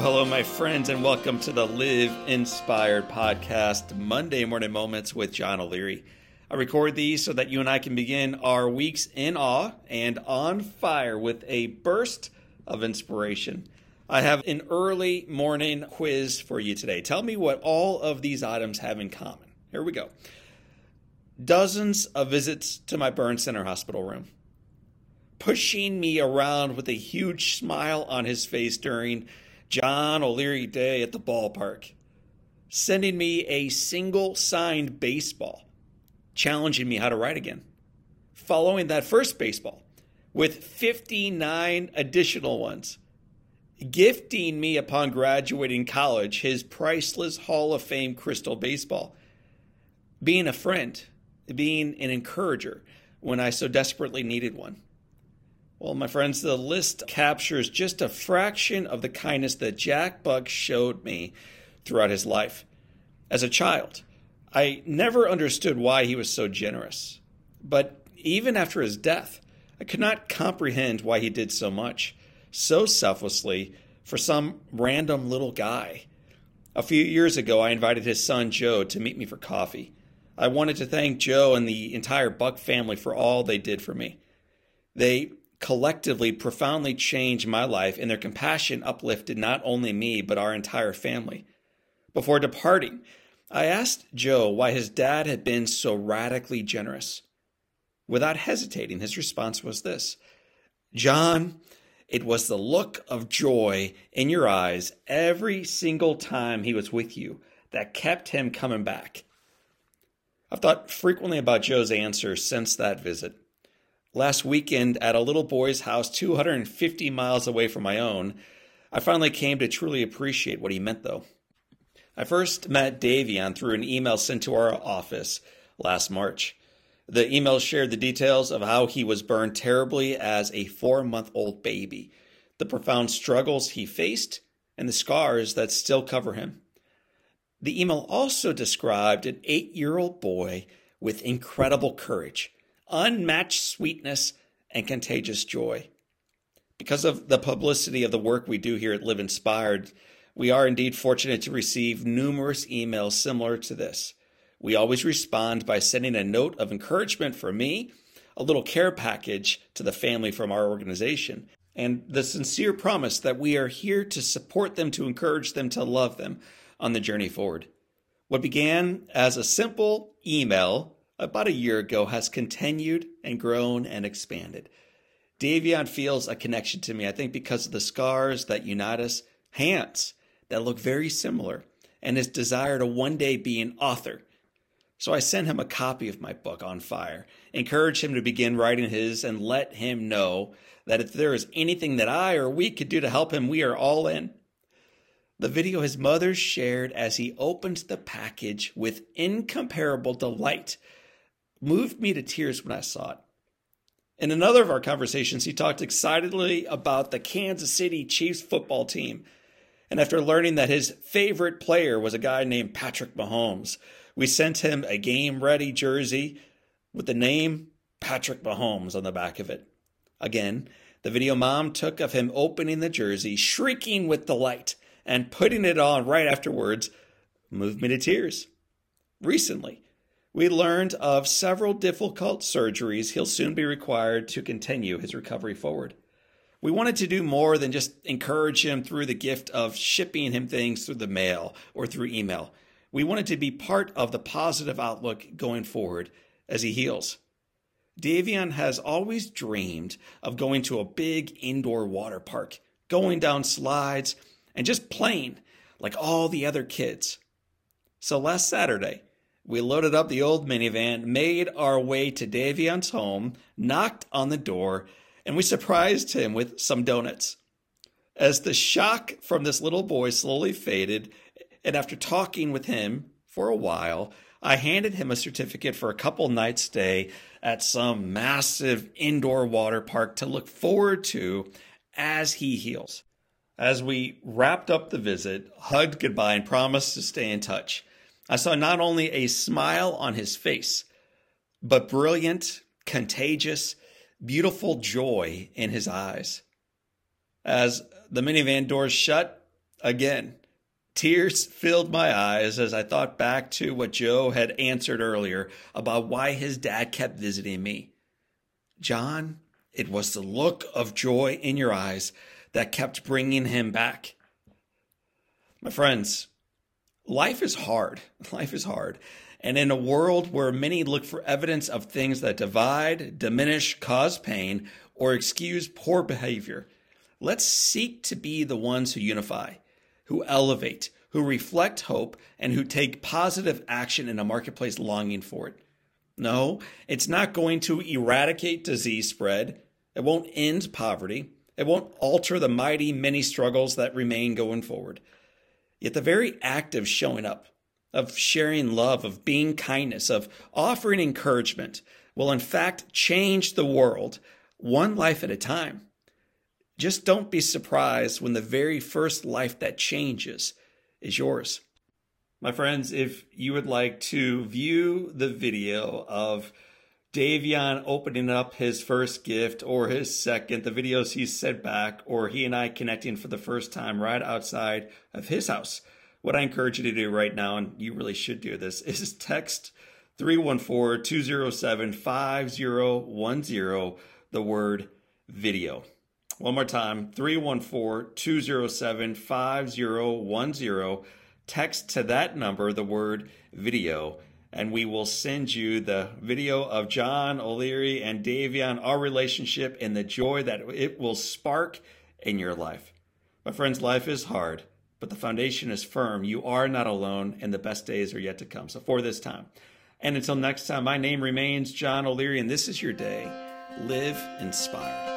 Well, hello, my friends, and welcome to the Live Inspired podcast, Monday Morning Moments with John O'Leary. I record these so that you and I can begin our weeks in awe and on fire with a burst of inspiration. I have an early morning quiz for you today. Tell me what all of these items have in common. Here we go. Dozens of visits to my burn center hospital room. Pushing me around with a huge smile on his face during John O'Leary Day at the ballpark, sending me a single signed baseball, challenging me how to write again. Following that first baseball with 59 additional ones, gifting me upon graduating college his priceless Hall of Fame crystal baseball, being a friend, being an encourager when I so desperately needed one well, my friends, the list captures just a fraction of the kindness that Jack Buck showed me throughout his life. As a child, I never understood why he was so generous. But even after his death, I could not comprehend why he did so much, so selflessly, for some random little guy. A few years ago, I invited his son Joe to meet me for coffee. I wanted to thank Joe and the entire Buck family for all they did for me. They collectively profoundly changed my life, and their compassion uplifted not only me, but our entire family. Before departing, I asked Joe why his dad had been so radically generous. Without hesitating, his response was this John, it was the look of joy in your eyes every single time he was with you that kept him coming back. I've thought frequently about Joe's answer since that visit last weekend at a little boy's house 250 miles away from my own, I finally came to truly appreciate what he meant, though. I first met Davion through an email sent to our office last March. The email shared the details of how he was burned terribly as a four month old baby, the profound struggles he faced, and the scars that still cover him. The email also described an eight year old boy with incredible courage unmatched sweetness, and contagious joy. Because of the publicity of the work we do here at Live Inspired, we are indeed fortunate to receive numerous emails similar to this. We always respond by sending a note of encouragement for me, a little care package to the family from our organization, and the sincere promise that we are here to support them, to encourage them, to love them on the journey forward. What began as a simple email about a year ago has continued and grown and expanded. Davion feels a connection to me, I think, because of the scars that unite us, hands that look very similar, and his desire to one day be an author. So I sent him a copy of my book, On Fire, encourage him to begin writing his, and let him know that if there is anything that I or we could do to help him, we are all in. The video his mother shared as he opened the package with incomparable delight moved me to tears when I saw it. In another of our conversations, he talked excitedly about the Kansas City Chiefs football team. And after learning that his favorite player was a guy named Patrick Mahomes, we sent him a game ready jersey with the name Patrick Mahomes on the back of it. Again, the video mom took of him opening the jersey, shrieking with delight, and putting it on right afterwards moved me to tears. Recently, we learned of several difficult surgeries he'll soon be required to continue his recovery forward. We wanted to do more than just encourage him through the gift of shipping him things through the mail or through email. We wanted to be part of the positive outlook going forward as he heals. Davion has always dreamed of going to a big indoor water park, going down slides, and just playing like all the other kids. So last Saturday, we loaded up the old minivan, made our way to Davion's home, knocked on the door, and we surprised him with some donuts. As the shock from this little boy slowly faded, and after talking with him for a while, I handed him a certificate for a couple nights stay at some massive indoor water park to look forward to as he heals. As we wrapped up the visit, hugged goodbye, and promised to stay in touch. I saw not only a smile on his face, but brilliant, contagious, beautiful joy in his eyes. As the minivan doors shut, again. Tears filled my eyes as I thought back to what Joe had answered earlier about why his dad kept visiting me. John, it was the look of joy in your eyes that kept bringing him back. My friends, life is hard. Life is hard. And in a world where many look for evidence of things that divide, diminish, cause pain, or excuse poor behavior, let's seek to be the ones who unify, who elevate, who reflect hope, and who take positive action in a marketplace longing for it. No, it's not going to eradicate disease spread. It won't end poverty. It won't alter the mighty many struggles that remain going forward. Yet the very act of showing up, of sharing love, of being kindness, of offering encouragement will in fact change the world one life at a time. Just don't be surprised when the very first life that changes is yours. My friends, if you would like to view the video of Davion opening up his first gift or his second, the videos he sent back, or he and I connecting for the first time right outside of his house. What I encourage you to do right now, and you really should do this, is text 314 207 5010 the word video. One more time 314 207 5010. Text to that number the word video and we will send you the video of John O'Leary and Davion, our relationship, and the joy that it will spark in your life. My friends, life is hard, but the foundation is firm. You are not alone, and the best days are yet to come. So, for this time, and until next time, my name remains John O'Leary, and this is your day. Live inspired.